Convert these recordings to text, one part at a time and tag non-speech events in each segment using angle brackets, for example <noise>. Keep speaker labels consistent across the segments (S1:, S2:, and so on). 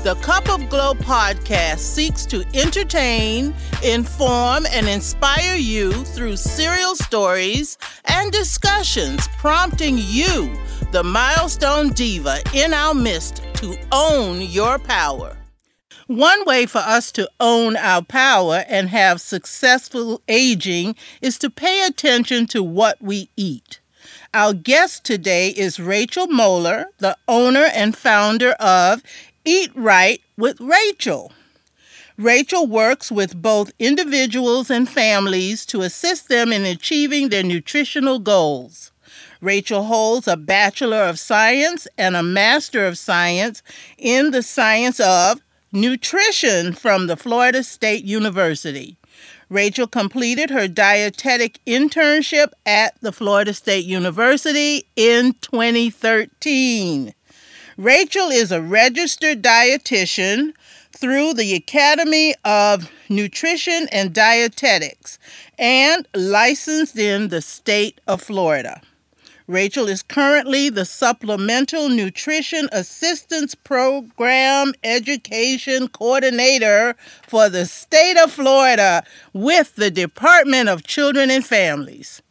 S1: The Cup of Glo podcast seeks to entertain, inform, and inspire you through serial stories and discussions, prompting you, the milestone diva in our midst, to own your power. One way for us to own our power and have successful aging is to pay attention to what we eat. Our guest today is Rachel Mohler, the owner and founder of Eat Right with Rachel. Rachel works with both individuals and families to assist them in achieving their nutritional goals. Rachel holds a Bachelor of Science and a Master of Science in the Science of Nutrition from the Florida State University. Rachel completed her dietetic internship at the Florida State University in 2013. Rachel is a registered dietitian through the Academy of Nutrition and Dietetics and licensed in the state of Florida. Rachel is currently the Supplemental Nutrition Assistance Program Education Coordinator for the state of Florida with the Department of Children and Families.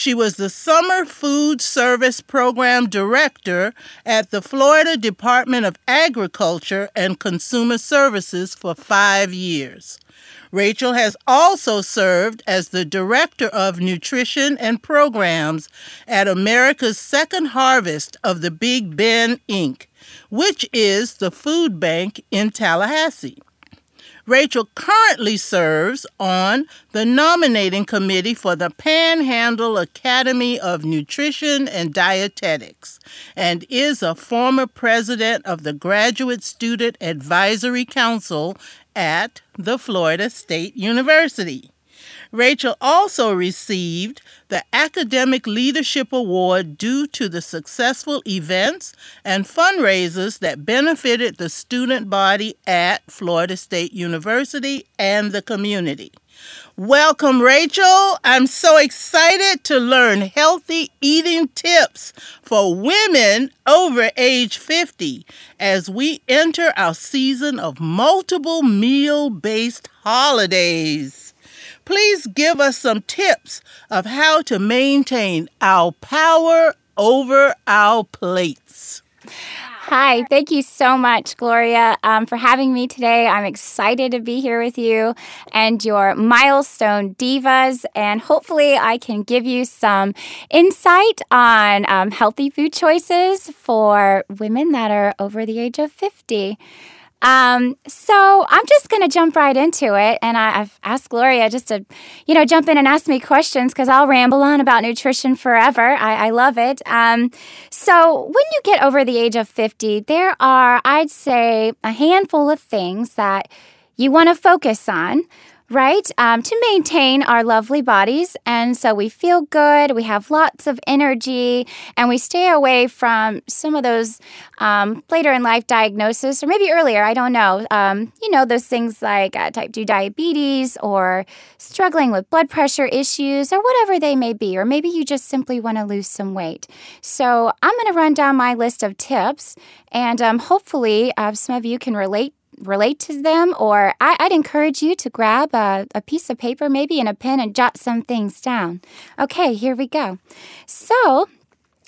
S1: She was the Summer Food Service Program Director at the Florida Department of Agriculture and Consumer Services for five years. Rachel has also served as the Director of Nutrition and Programs at America's Second Harvest of the Big Bend Inc., which is the food bank in Tallahassee. Rachel currently serves on the nominating committee for the Panhandle Academy of Nutrition and Dietetics and is a former president of the Graduate Student Advisory Council at the Florida State University. Rachel also received the Academic Leadership Award due to the successful events and fundraisers that benefited the student body at Florida State University and the community. Welcome, Rachel. I'm so excited to learn healthy eating tips for women over age 50 as we enter our season of multiple meal based holidays. Please give us some tips of how to maintain our power over our plates.
S2: Hi, thank you so much, Gloria, um, for having me today. I'm excited to be here with you and your milestone divas, and hopefully, I can give you some insight on um, healthy food choices for women that are over the age of 50. Um, so I'm just going to jump right into it. And I, have asked Gloria just to, you know, jump in and ask me questions because I'll ramble on about nutrition forever. I, I love it. Um, so when you get over the age of 50, there are, I'd say, a handful of things that you want to focus on right? Um, to maintain our lovely bodies. And so we feel good, we have lots of energy, and we stay away from some of those um, later in life diagnoses, or maybe earlier, I don't know. Um, you know, those things like uh, type 2 diabetes or struggling with blood pressure issues or whatever they may be. Or maybe you just simply want to lose some weight. So I'm going to run down my list of tips, and um, hopefully, uh, some of you can relate relate to them, or I, would encourage you to grab a, a piece of paper, maybe, and a pen and jot some things down. Okay, here we go. So,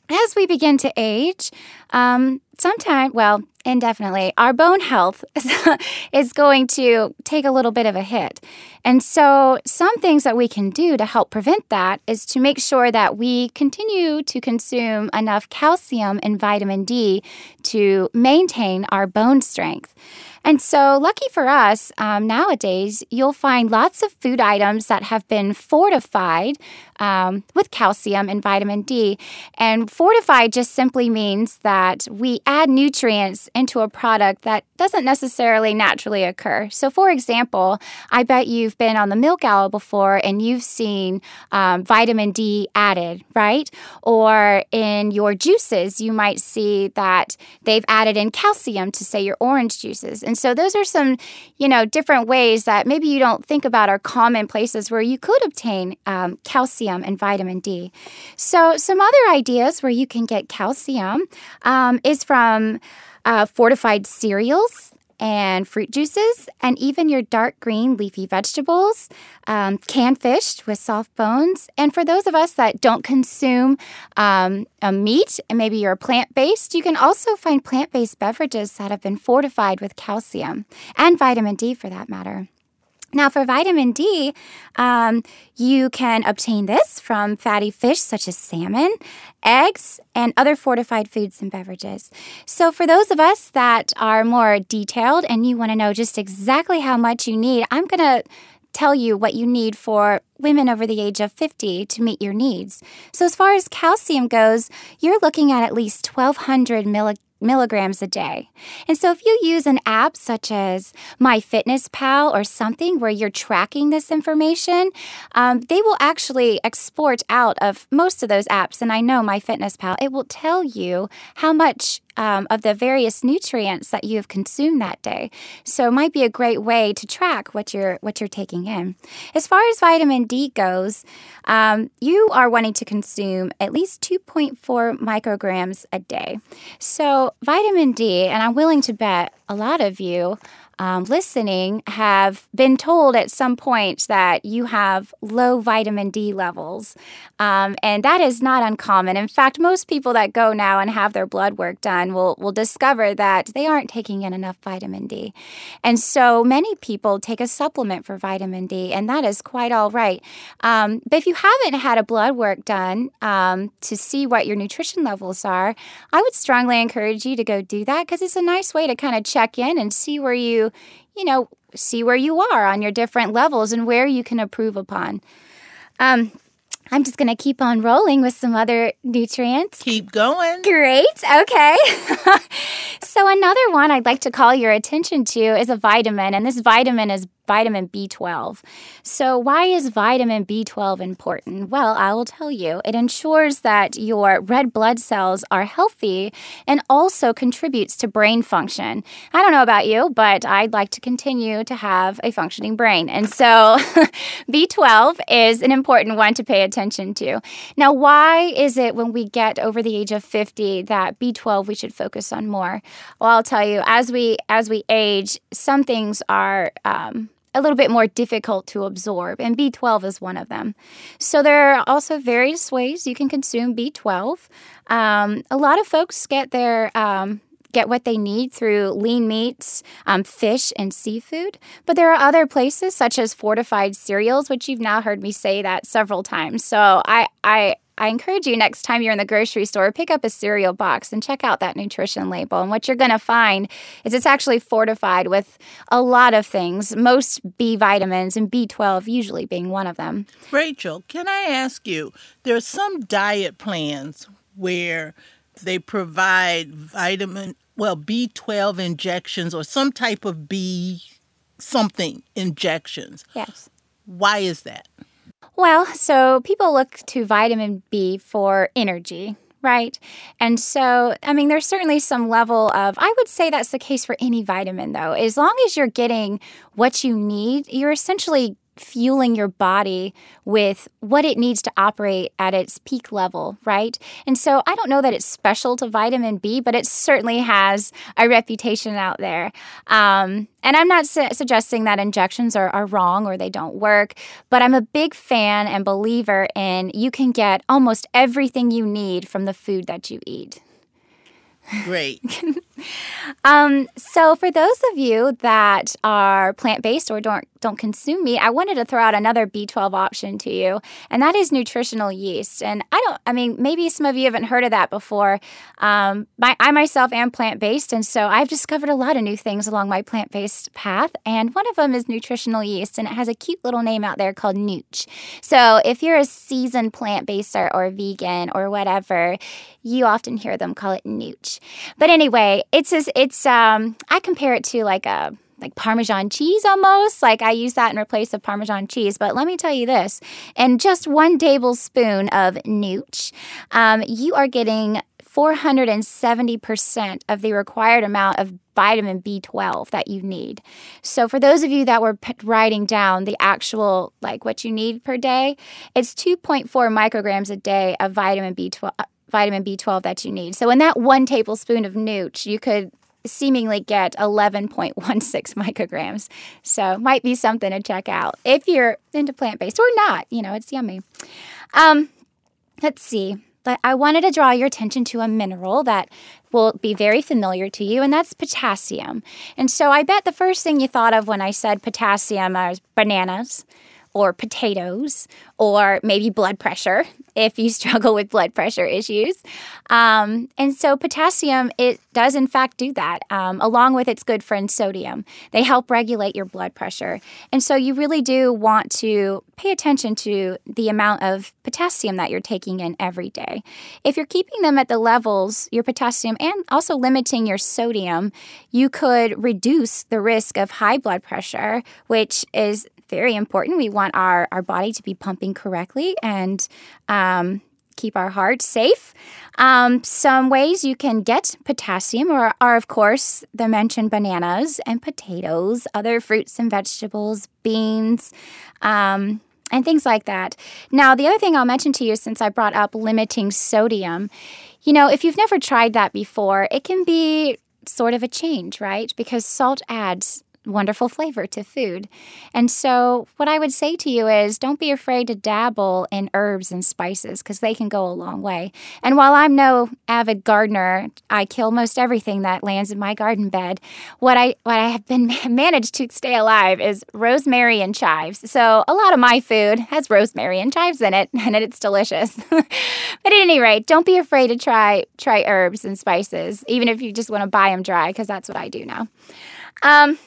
S2: as we begin to age, um, sometime, well, indefinitely, our bone health <laughs> is going to take a little bit of a hit. And so, some things that we can do to help prevent that is to make sure that we continue to consume enough calcium and vitamin D to maintain our bone strength. And so, lucky for us, um, nowadays you'll find lots of food items that have been fortified um, with calcium and vitamin D. And fortified just simply means that we add nutrients into a product that doesn't necessarily naturally occur. So, for example, I bet you've been on the milk aisle before and you've seen um, vitamin D added, right? Or in your juices, you might see that they've added in calcium to, say, your orange juices. And so, those are some, you know, different ways that maybe you don't think about are common places where you could obtain um, calcium and vitamin D. So, some other ideas where you can get calcium um, is from uh, fortified cereals and fruit juices, and even your dark green leafy vegetables, um, canned fish with soft bones. And for those of us that don't consume um, meat and maybe you're plant based, you can also find plant based beverages that have been fortified with calcium and vitamin D for that matter. Now, for vitamin D, um, you can obtain this from fatty fish such as salmon, eggs, and other fortified foods and beverages. So, for those of us that are more detailed and you want to know just exactly how much you need, I'm going to tell you what you need for women over the age of 50 to meet your needs. So, as far as calcium goes, you're looking at at least 1,200 milligrams milligrams a day. And so if you use an app such as MyFitnessPal or something where you're tracking this information, um, they will actually export out of most of those apps. And I know MyFitnessPal, it will tell you how much um, of the various nutrients that you have consumed that day. So it might be a great way to track what you're what you're taking in. As far as vitamin D goes, um, you are wanting to consume at least 2.4 micrograms a day. So vitamin D, and I'm willing to bet a lot of you um, listening have been told at some point that you have low vitamin D levels. Um, and that is not uncommon. In fact, most people that go now and have their blood work done will, will discover that they aren't taking in enough vitamin D. And so many people take a supplement for vitamin D, and that is quite all right. Um, but if you haven't had a blood work done um, to see what your nutrition levels are, I would strongly encourage you to go do that because it's a nice way to kind of check in and see where you you, know, see where you are on your different levels and where you can improve upon. Um, I'm just going to keep on rolling with some other nutrients.
S1: Keep going.
S2: Great. Okay. <laughs> so, another one I'd like to call your attention to is a vitamin, and this vitamin is vitamin B12. So, why is vitamin B12 important? Well, I will tell you. It ensures that your red blood cells are healthy and also contributes to brain function. I don't know about you, but I'd like to continue to have a functioning brain. And so, <laughs> B12 is an important one to pay attention to. Now, why is it when we get over the age of 50 that B12 we should focus on more? Well, I'll tell you, as we as we age, some things are um, a little bit more difficult to absorb, and B12 is one of them. So, there are also various ways you can consume B12. Um, a lot of folks get their um, get what they need through lean meats, um, fish, and seafood. But there are other places such as fortified cereals, which you've now heard me say that several times. So I, I I encourage you next time you're in the grocery store, pick up a cereal box and check out that nutrition label. And what you're going to find is it's actually fortified with a lot of things, most B vitamins and B12 usually being one of them.
S1: Rachel, can I ask you, there are some diet plans where they provide vitamin, well, B12 injections or some type of B something injections.
S2: Yes.
S1: Why is that?
S2: Well, so people look to vitamin B for energy, right? And so, I mean, there's certainly some level of, I would say that's the case for any vitamin, though. As long as you're getting what you need, you're essentially fueling your body with what it needs to operate at its peak level, right? And so I don't know that it's special to vitamin B, but it certainly has a reputation out there. Um, and I'm not su- suggesting that injections are, are wrong or they don't work, but I'm a big fan and believer in you can get almost everything you need from the food that you eat.
S1: Great. <laughs>
S2: um, so, for those of you that are plant based or don't don't consume meat, I wanted to throw out another B12 option to you, and that is nutritional yeast. And I don't, I mean, maybe some of you haven't heard of that before. Um, my, I myself am plant based, and so I've discovered a lot of new things along my plant based path. And one of them is nutritional yeast, and it has a cute little name out there called Nooch. So, if you're a seasoned plant baster or vegan or whatever, you often hear them call it Nooch. But anyway, it's it's um I compare it to like a like Parmesan cheese almost. Like I use that in replace of Parmesan cheese. But let me tell you this: in just one tablespoon of Nooch, um, you are getting 470% of the required amount of vitamin B12 that you need. So for those of you that were p- writing down the actual like what you need per day, it's 2.4 micrograms a day of vitamin B12 vitamin B12 that you need. So in that 1 tablespoon of Nooch, you could seemingly get 11.16 <laughs> micrograms. So might be something to check out if you're into plant-based or not, you know, it's yummy. Um let's see but I wanted to draw your attention to a mineral that will be very familiar to you, and that's potassium. And so I bet the first thing you thought of when I said potassium are bananas or potatoes or maybe blood pressure <laughs> if you struggle with blood pressure issues. Um, and so potassium, it does in fact do that, um, along with its good friend sodium. They help regulate your blood pressure. And so you really do want to pay attention to the amount of potassium that you're taking in every day. If you're keeping them at the levels, your potassium, and also limiting your sodium, you could reduce the risk of high blood pressure, which is very important. We want our, our body to be pumping correctly and um, keep our heart safe. Um, some ways you can get potassium are, are, of course, the mentioned bananas and potatoes, other fruits and vegetables, beans. Um, and things like that. Now, the other thing I'll mention to you since I brought up limiting sodium, you know, if you've never tried that before, it can be sort of a change, right? Because salt adds wonderful flavor to food. And so, what I would say to you is don't be afraid to dabble in herbs and spices because they can go a long way. And while I'm no avid gardener, I kill most everything that lands in my garden bed. What I what I have been <laughs> managed to stay alive is rosemary and chives. So, a lot of my food has rosemary and chives in it, <laughs> and it's delicious. <laughs> but at any rate, don't be afraid to try try herbs and spices, even if you just want to buy them dry, because that's what I do now. Um,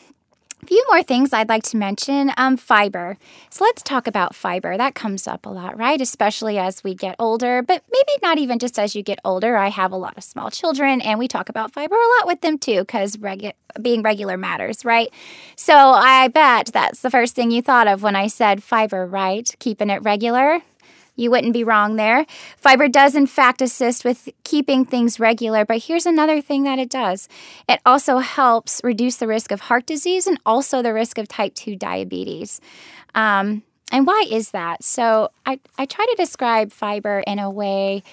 S2: a few more things I'd like to mention um, fiber. So let's talk about fiber. That comes up a lot, right? Especially as we get older, but maybe not even just as you get older. I have a lot of small children and we talk about fiber a lot with them too because regu- being regular matters, right? So I bet that's the first thing you thought of when I said fiber, right? Keeping it regular. You wouldn't be wrong there. Fiber does, in fact, assist with keeping things regular, but here's another thing that it does it also helps reduce the risk of heart disease and also the risk of type 2 diabetes. Um, and why is that? So, I, I try to describe fiber in a way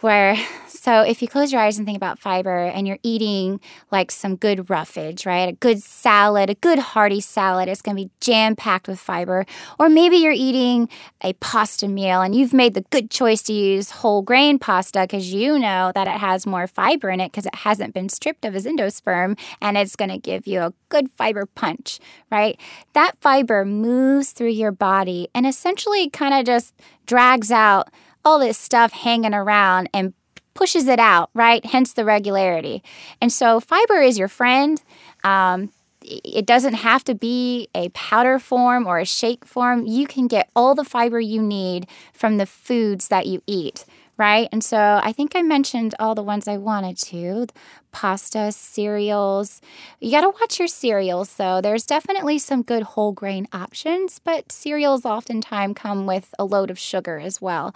S2: where so if you close your eyes and think about fiber and you're eating like some good roughage right? A good salad a good hearty salad it's going to be jam packed with fiber. Or maybe you're eating a pasta meal and you've made the good choice to use whole grain pasta because you know that it has more fiber in it because it hasn't been stripped of its endosperm and it's going to give you a good fiber punch right? That fiber moves through your body and essentially kind of just drags out all this stuff hanging around and pushes it out, right? Hence the regularity. And so fiber is your friend. Um, it doesn't have to be a powder form or a shake form. You can get all the fiber you need from the foods that you eat, right? And so I think I mentioned all the ones I wanted to pasta, cereals. You got to watch your cereals though. There's definitely some good whole grain options, but cereals oftentimes come with a load of sugar as well.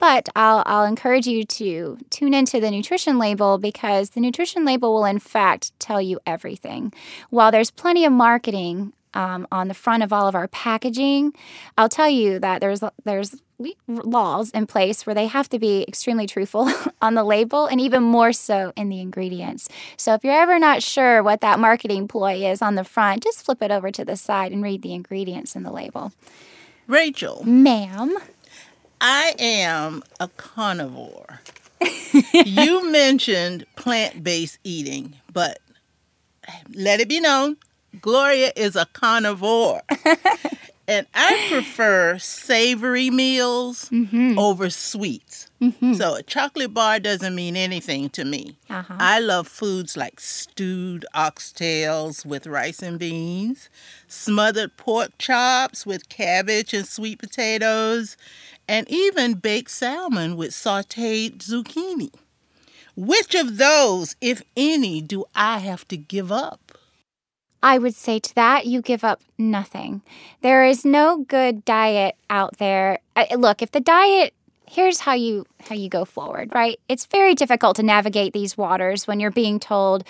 S2: But I'll, I'll encourage you to tune into the nutrition label because the nutrition label will, in fact, tell you everything. While there's plenty of marketing um, on the front of all of our packaging, I'll tell you that there's there's laws in place where they have to be extremely truthful <laughs> on the label and even more so in the ingredients. So if you're ever not sure what that marketing ploy is on the front, just flip it over to the side and read the ingredients in the label.
S1: Rachel.
S2: Ma'am.
S1: I am a carnivore. <laughs> you mentioned plant based eating, but let it be known Gloria is a carnivore. <laughs> and I prefer savory meals mm-hmm. over sweets. Mm-hmm. So a chocolate bar doesn't mean anything to me. Uh-huh. I love foods like stewed oxtails with rice and beans, smothered pork chops with cabbage and sweet potatoes, and even baked salmon with sauteed zucchini. Which of those, if any, do I have to give up?
S2: I would say to that, you give up nothing. There is no good diet out there. Look, if the diet here's how you how you go forward, right? It's very difficult to navigate these waters when you're being told,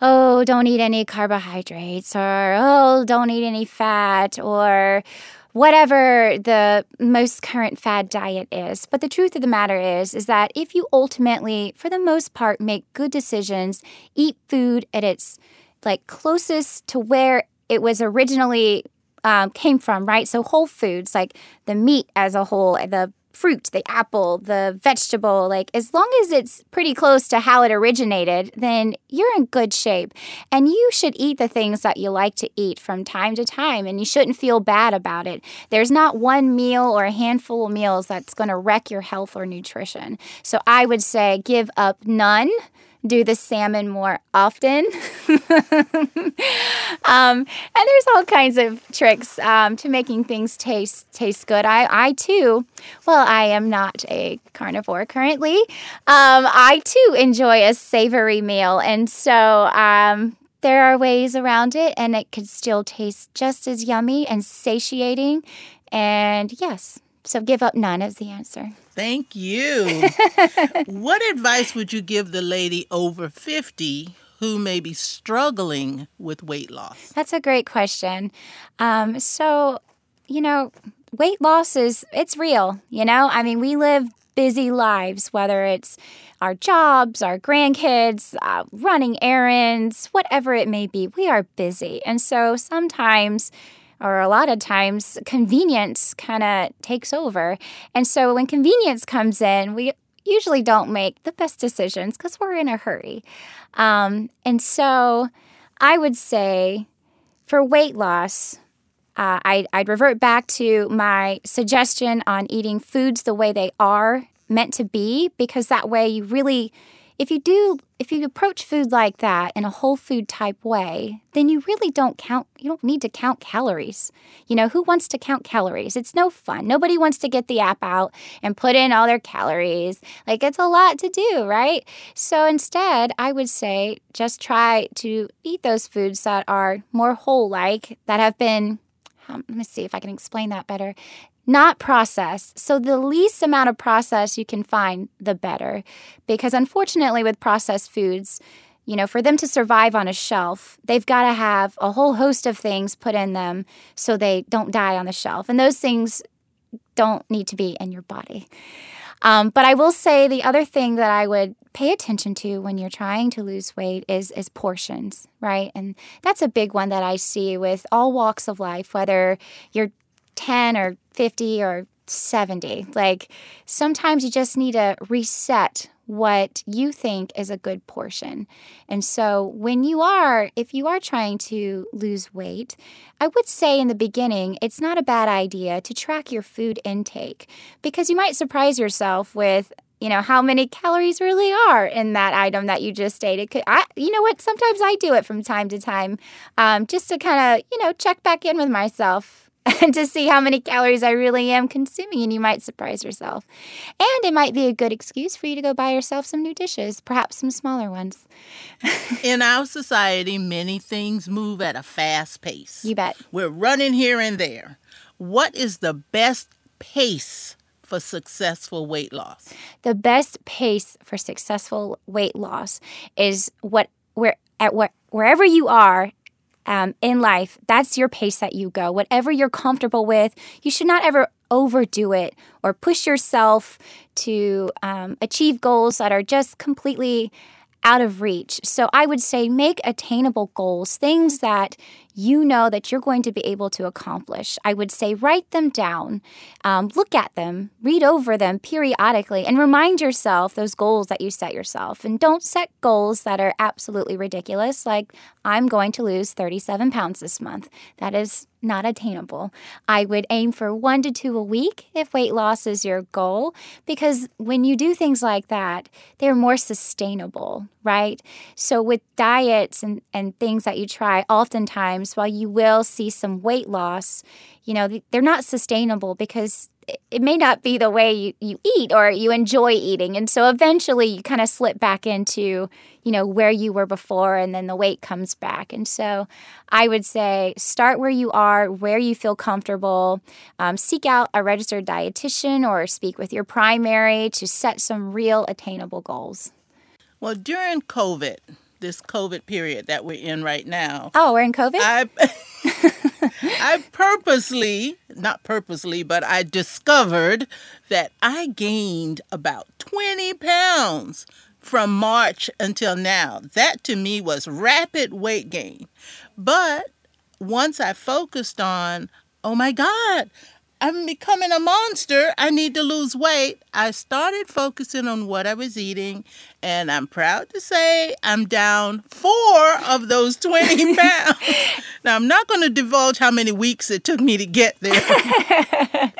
S2: "Oh, don't eat any carbohydrates," or "Oh, don't eat any fat," or whatever the most current fad diet is. But the truth of the matter is is that if you ultimately for the most part make good decisions, eat food at its like closest to where it was originally um, came from, right? So whole foods, like the meat as a whole, the fruit, the apple, the vegetable, like as long as it's pretty close to how it originated, then you're in good shape. And you should eat the things that you like to eat from time to time, and you shouldn't feel bad about it. There's not one meal or a handful of meals that's going to wreck your health or nutrition. So I would say give up none do the salmon more often. <laughs> um, and there's all kinds of tricks um, to making things taste taste good. I, I too, well, I am not a carnivore currently. Um, I too enjoy a savory meal, and so um, there are ways around it, and it could still taste just as yummy and satiating. And yes, so give up none is the answer.
S1: Thank you. <laughs> what advice would you give the lady over 50 who may be struggling with weight loss?
S2: That's a great question. Um, so, you know, weight loss is it's real, you know? I mean, we live busy lives, whether it's our jobs, our grandkids, uh, running errands, whatever it may be. We are busy. And so sometimes or a lot of times convenience kind of takes over. And so when convenience comes in, we usually don't make the best decisions because we're in a hurry. Um, and so I would say for weight loss, uh, I, I'd revert back to my suggestion on eating foods the way they are meant to be because that way you really if you do if you approach food like that in a whole food type way then you really don't count you don't need to count calories. You know who wants to count calories? It's no fun. Nobody wants to get the app out and put in all their calories. Like it's a lot to do right? So instead i would say just try to eat those foods that are more whole like that have been um, let me see if I can explain that better not processed. So, the least amount of process you can find, the better. Because unfortunately, with processed foods, you know, for them to survive on a shelf, they've got to have a whole host of things put in them so they don't die on the shelf. And those things don't need to be in your body. Um, but I will say the other thing that I would pay attention to when you're trying to lose weight is is portions, right? And that's a big one that I see with all walks of life, whether you're 10 or 50 or 70. Like sometimes you just need to reset what you think is a good portion. And so when you are, if you are trying to lose weight, I would say in the beginning, it's not a bad idea to track your food intake because you might surprise yourself with you know how many calories really are in that item that you just ate. It could, I, you know what? Sometimes I do it from time to time, um, just to kind of, you know, check back in with myself <laughs> to see how many calories I really am consuming, and you might surprise yourself. And it might be a good excuse for you to go buy yourself some new dishes, perhaps some smaller ones. <laughs>
S1: In our society, many things move at a fast pace.
S2: You bet.
S1: We're running here and there. What is the best pace for successful weight loss?
S2: The best pace for successful weight loss is what where at what wherever you are um, in life, that's your pace that you go. Whatever you're comfortable with, you should not ever overdo it or push yourself to um, achieve goals that are just completely out of reach. So I would say make attainable goals, things that you know that you're going to be able to accomplish. I would say write them down, um, look at them, read over them periodically, and remind yourself those goals that you set yourself. And don't set goals that are absolutely ridiculous, like I'm going to lose 37 pounds this month. That is not attainable. I would aim for one to two a week if weight loss is your goal, because when you do things like that, they're more sustainable, right? So, with diets and, and things that you try, oftentimes, while you will see some weight loss, you know, they're not sustainable because it may not be the way you, you eat or you enjoy eating. And so eventually you kind of slip back into, you know, where you were before and then the weight comes back. And so I would say start where you are, where you feel comfortable. Um, seek out a registered dietitian or speak with your primary to set some real attainable goals.
S1: Well, during COVID, this COVID period that we're in right now.
S2: Oh, we're in COVID?
S1: I, <laughs> I purposely, not purposely, but I discovered that I gained about 20 pounds from March until now. That to me was rapid weight gain. But once I focused on, oh my God, I'm becoming a monster. I need to lose weight. I started focusing on what I was eating, and I'm proud to say I'm down four of those 20 <laughs> pounds. now, I'm not going to divulge how many weeks it took me to get there. <laughs>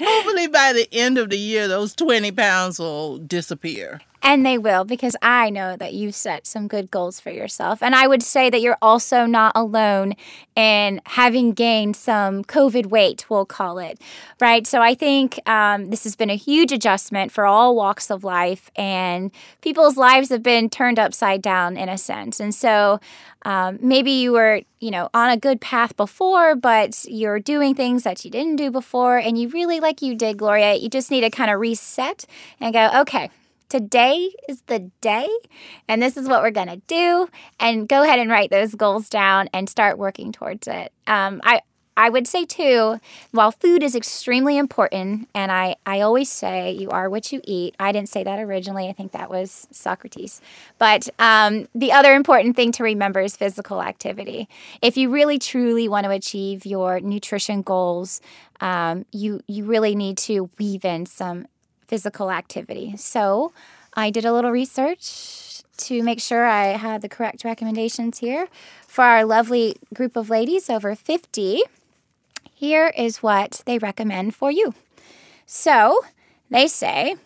S1: Hopefully, by the end of the year, those 20 pounds will disappear.
S2: And they will, because I know that you've set some good goals for yourself. And I would say that you're also not alone in having gained some COVID weight, we'll call it, right? So I think um, this has been a huge adjustment for all walks of life, and people's lives have been turned upside down in a sense. And so um, maybe you were, you know, on a good path before, but you're doing things that you didn't do before, and you really, like you did, Gloria, you just need to kind of reset and go, okay today is the day and this is what we're going to do and go ahead and write those goals down and start working towards it um, i I would say too, while food is extremely important, and I, I always say you are what you eat. I didn't say that originally. I think that was Socrates. But um, the other important thing to remember is physical activity. If you really truly want to achieve your nutrition goals, um, you you really need to weave in some physical activity. So I did a little research to make sure I had the correct recommendations here for our lovely group of ladies over 50. Here is what they recommend for you. So they say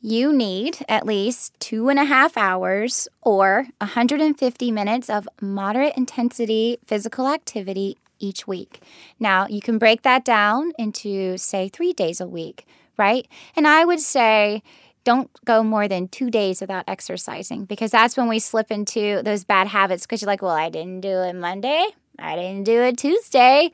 S2: you need at least two and a half hours or 150 minutes of moderate intensity physical activity each week. Now, you can break that down into, say, three days a week right? And I would say, don't go more than two days without exercising because that's when we slip into those bad habits because you're like, well, I didn't do it Monday. I didn't do it Tuesday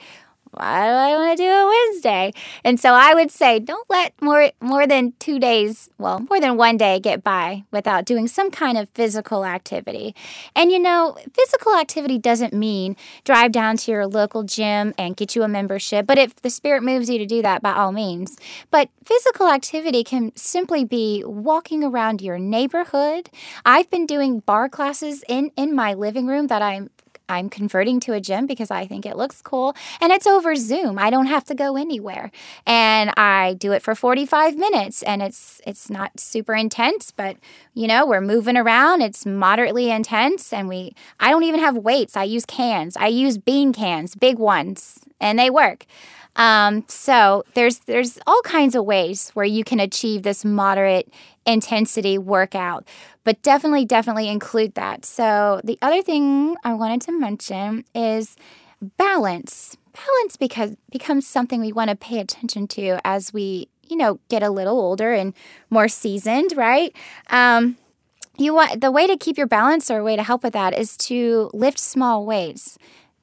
S2: why do I want to do a Wednesday? And so I would say don't let more more than 2 days, well, more than one day get by without doing some kind of physical activity. And you know, physical activity doesn't mean drive down to your local gym and get you a membership, but if the spirit moves you to do that by all means. But physical activity can simply be walking around your neighborhood. I've been doing barre classes in in my living room that I'm I'm converting to a gym because I think it looks cool and it's over Zoom. I don't have to go anywhere. And I do it for 45 minutes and it's it's not super intense, but you know, we're moving around. It's moderately intense and we I don't even have weights. I use cans. I use bean cans, big ones, and they work. Um, so there's there's all kinds of ways where you can achieve this moderate intensity workout, but definitely definitely include that. So the other thing I wanted to mention is balance. Balance because becomes something we want to pay attention to as we you know get a little older and more seasoned, right? Um, you want the way to keep your balance or a way to help with that is to lift small weights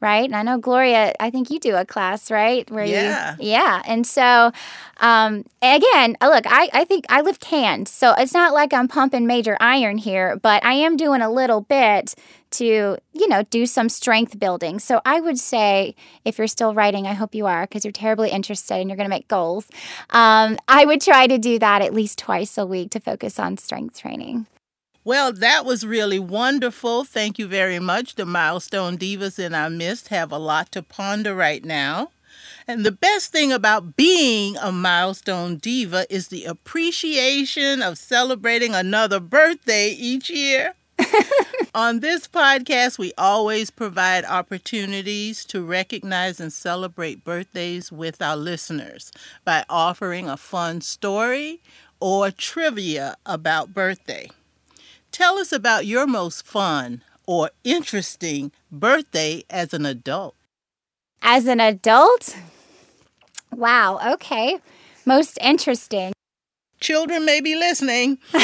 S2: right? And I know Gloria, I think you do a class, right?
S1: Where yeah.
S2: you Yeah. And so um, again, uh, look, I, I think I lift cans. So it's not like I'm pumping major iron here, but I am doing a little bit to, you know, do some strength building. So I would say if you're still writing, I hope you are because you're terribly interested and you're going to make goals. Um, I would try to do that at least twice a week to focus on strength training.
S1: Well, that was really wonderful. Thank you very much. The milestone divas in our midst have a lot to ponder right now. And the best thing about being a milestone diva is the appreciation of celebrating another birthday each year. <laughs> On this podcast, we always provide opportunities to recognize and celebrate birthdays with our listeners by offering a fun story or trivia about birthday. Tell us about your most fun or interesting birthday as an adult.
S2: As an adult? Wow, okay. Most interesting.
S1: Children may be listening. <laughs>
S2: All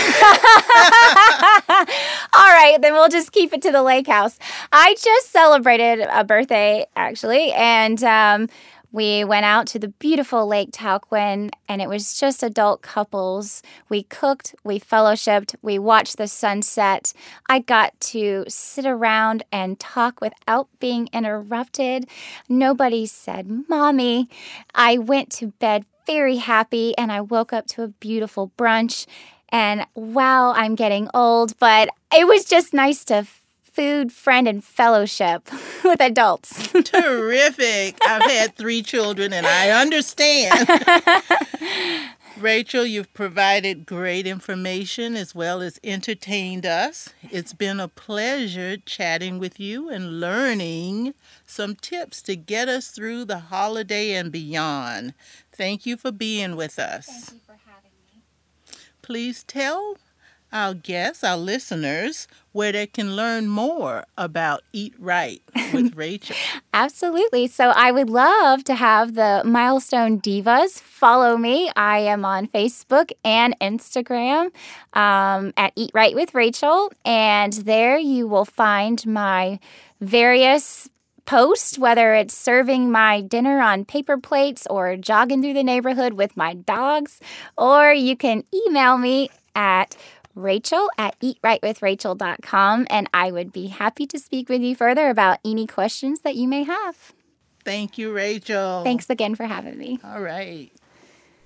S2: right, then we'll just keep it to the lake house. I just celebrated a birthday, actually, and um, we went out to the beautiful Lake Talquin, and it was just adult couples. We cooked, we fellowshipped, we watched the sunset. I got to sit around and talk without being interrupted. Nobody said, Mommy. I went to bed very happy and I woke up to a beautiful brunch. And wow, I'm getting old, but it was just nice to food, friend, and fellowship <laughs> with adults. <laughs>
S1: Terrific. I've had three children and I understand. <laughs> Rachel, you've provided great information as well as entertained us. It's been a pleasure chatting with you and learning some tips to get us through the holiday and beyond. Thank you for being with us.
S2: Thank you for having me.
S1: Please tell our guests, our listeners, where they can learn more about Eat Right with <laughs> Rachel.
S2: Absolutely. So I would love to have the Milestone Divas follow me. I am on Facebook and Instagram um, at Eat Right with Rachel. And there you will find my various post, whether it's serving my dinner on paper plates or jogging through the neighborhood with my dogs, or you can email me at rachel at eatrightwithrachel.com and I would be happy to speak with you further about any questions that you may have.
S1: Thank you, Rachel.
S2: Thanks again for having me.
S1: All right.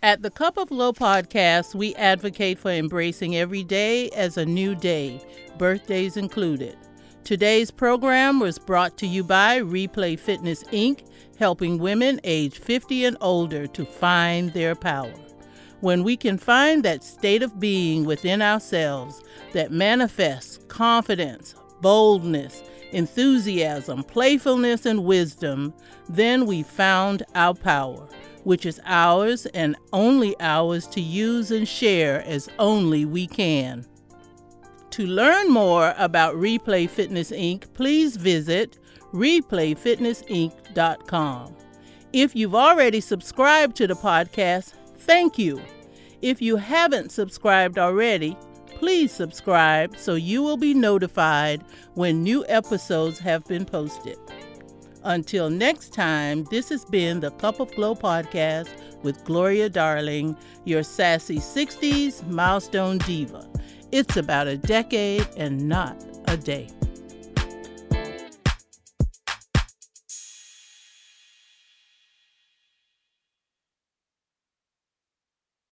S1: At the Cup of Glo podcast, we advocate for embracing every day as a new day, birthdays included. Today's program was brought to you by Replay Fitness Inc., helping women age 50 and older to find their power. When we can find that state of being within ourselves that manifests confidence, boldness, enthusiasm, playfulness, and wisdom, then we found our power, which is ours and only ours to use and share as only we can. To learn more about Replay Fitness Inc., please visit replayfitnessinc.com. If you've already subscribed to the podcast, thank you. If you haven't subscribed already, please subscribe so you will be notified when new episodes have been posted. Until next time, this has been the Cup of Glo podcast with Gloria Darling, your sassy 60s milestone diva. It's about a decade and not a day.